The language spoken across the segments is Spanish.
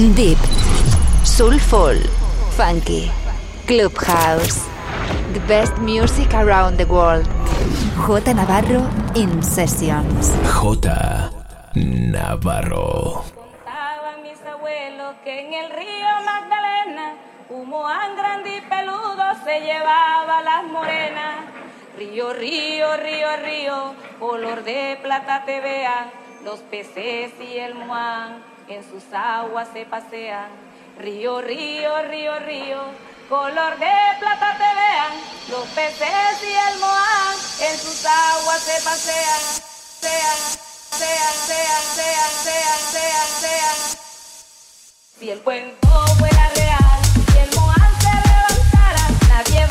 Deep, Soulful, Funky, Clubhouse. The best music around the world. J Navarro in Sessions. J Navarro. Contaban mis abuelos que en el río Magdalena, humo grande y peludo se llevaba las morenas. Río, río, río, río, color de plata te vean, los peces y el muán en sus aguas se pasean. Río, río, río, río, color de plata te vean, los peces y el moán en sus aguas se pasean. Sean, sean, sean, sean, sean, sean, sean. Si el cuento fuera real, si el moán se levantara, nadie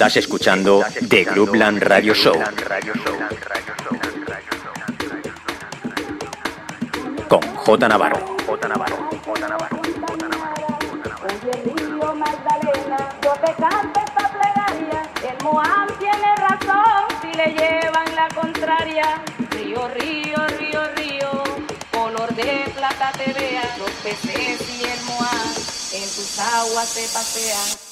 Estás escuchando The Groupland Radio Show con J Navarro. Oye río Magdalena, yo te canto esta plegaria, el Moab tiene razón, si le llevan la contraria. Río, río, río, río, color de plata te vean, los peces y el Moab en tus aguas se pasean.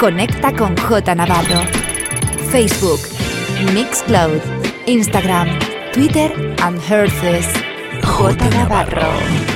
Conecta con J Navarro. Facebook, Mixcloud, Instagram, Twitter and Herces. J Navarro.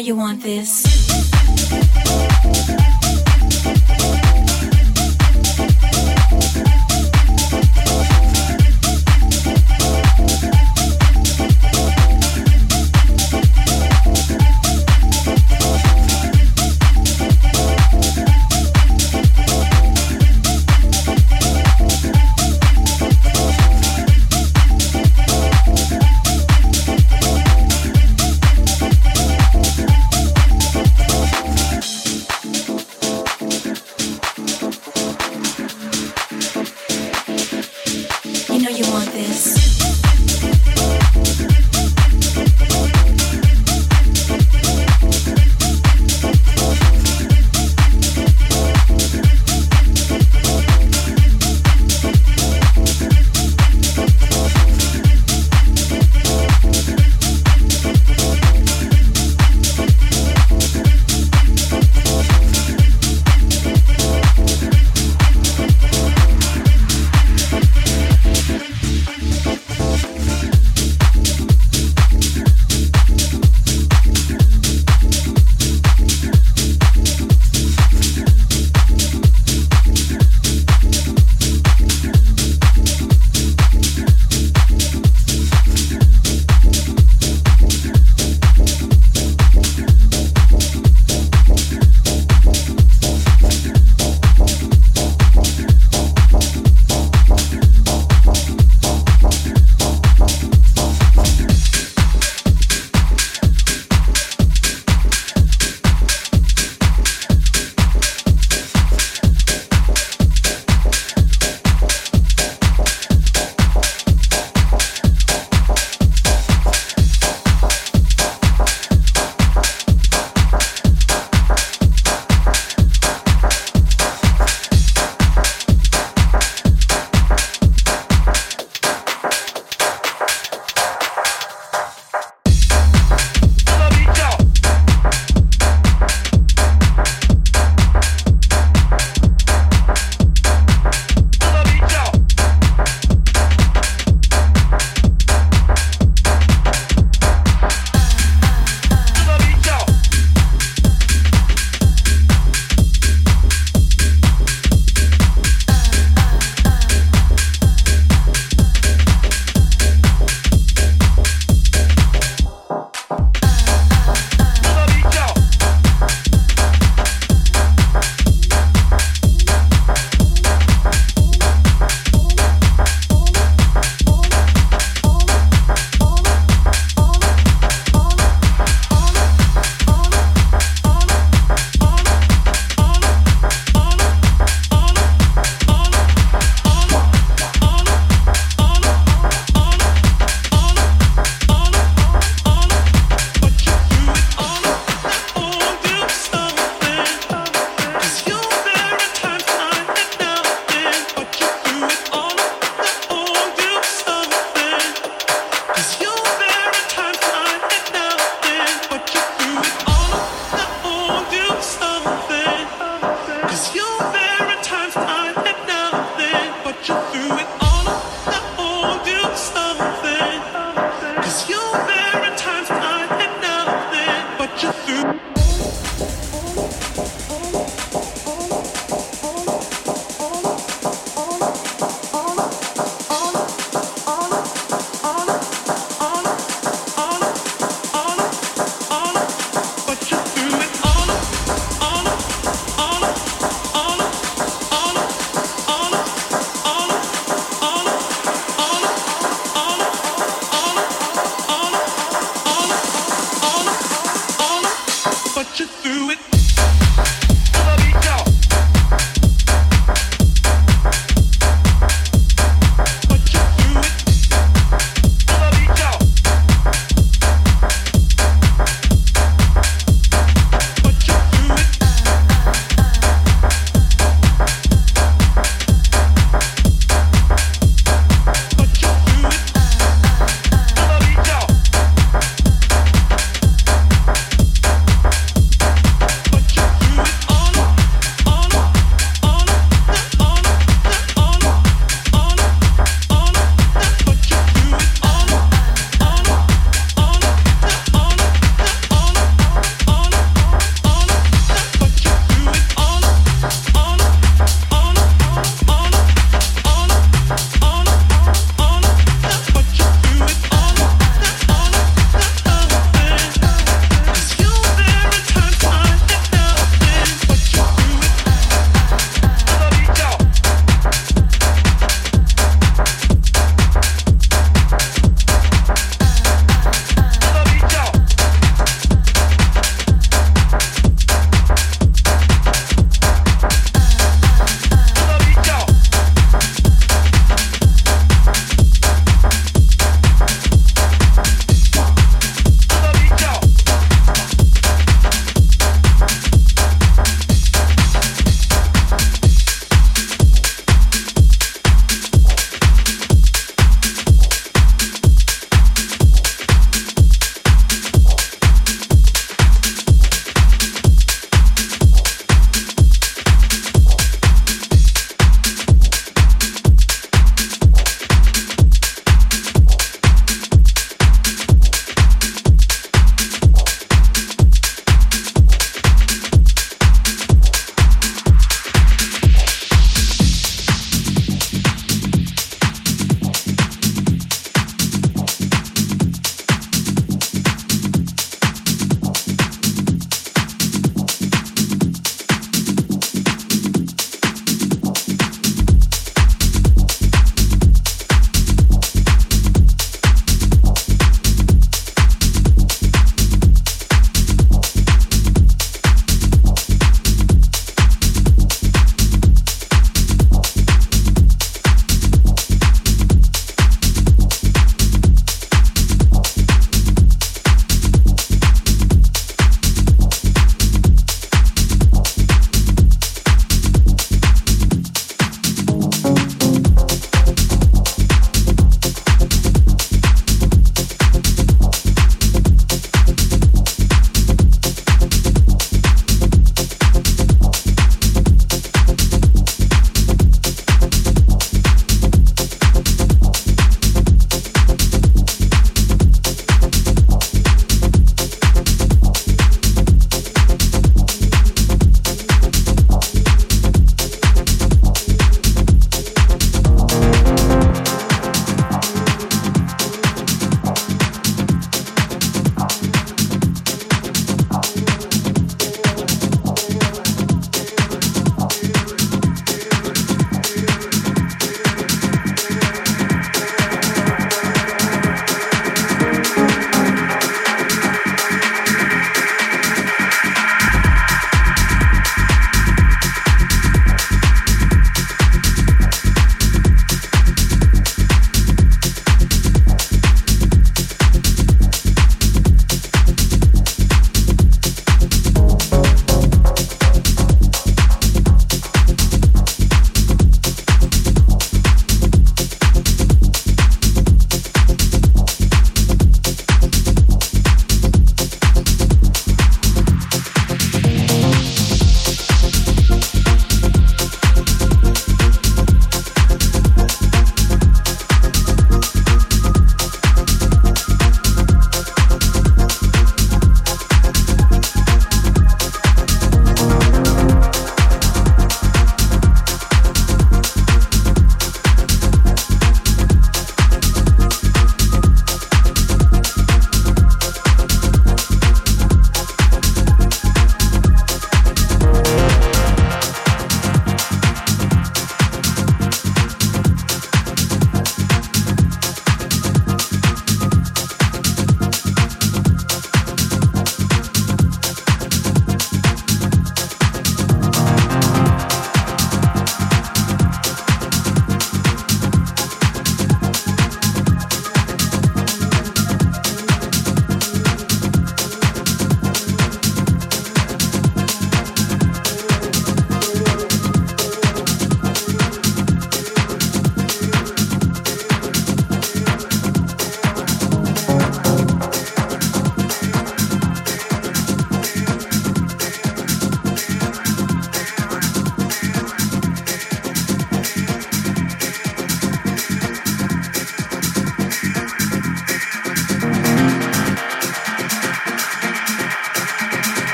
You want this. you want this.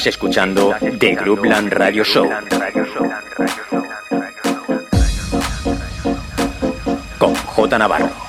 Estás escuchando The Groupland Radio Show. Con J Navarro.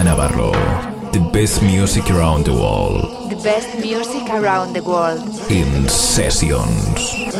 J Navarro. The best music around the world. The best music around the world. In sessions.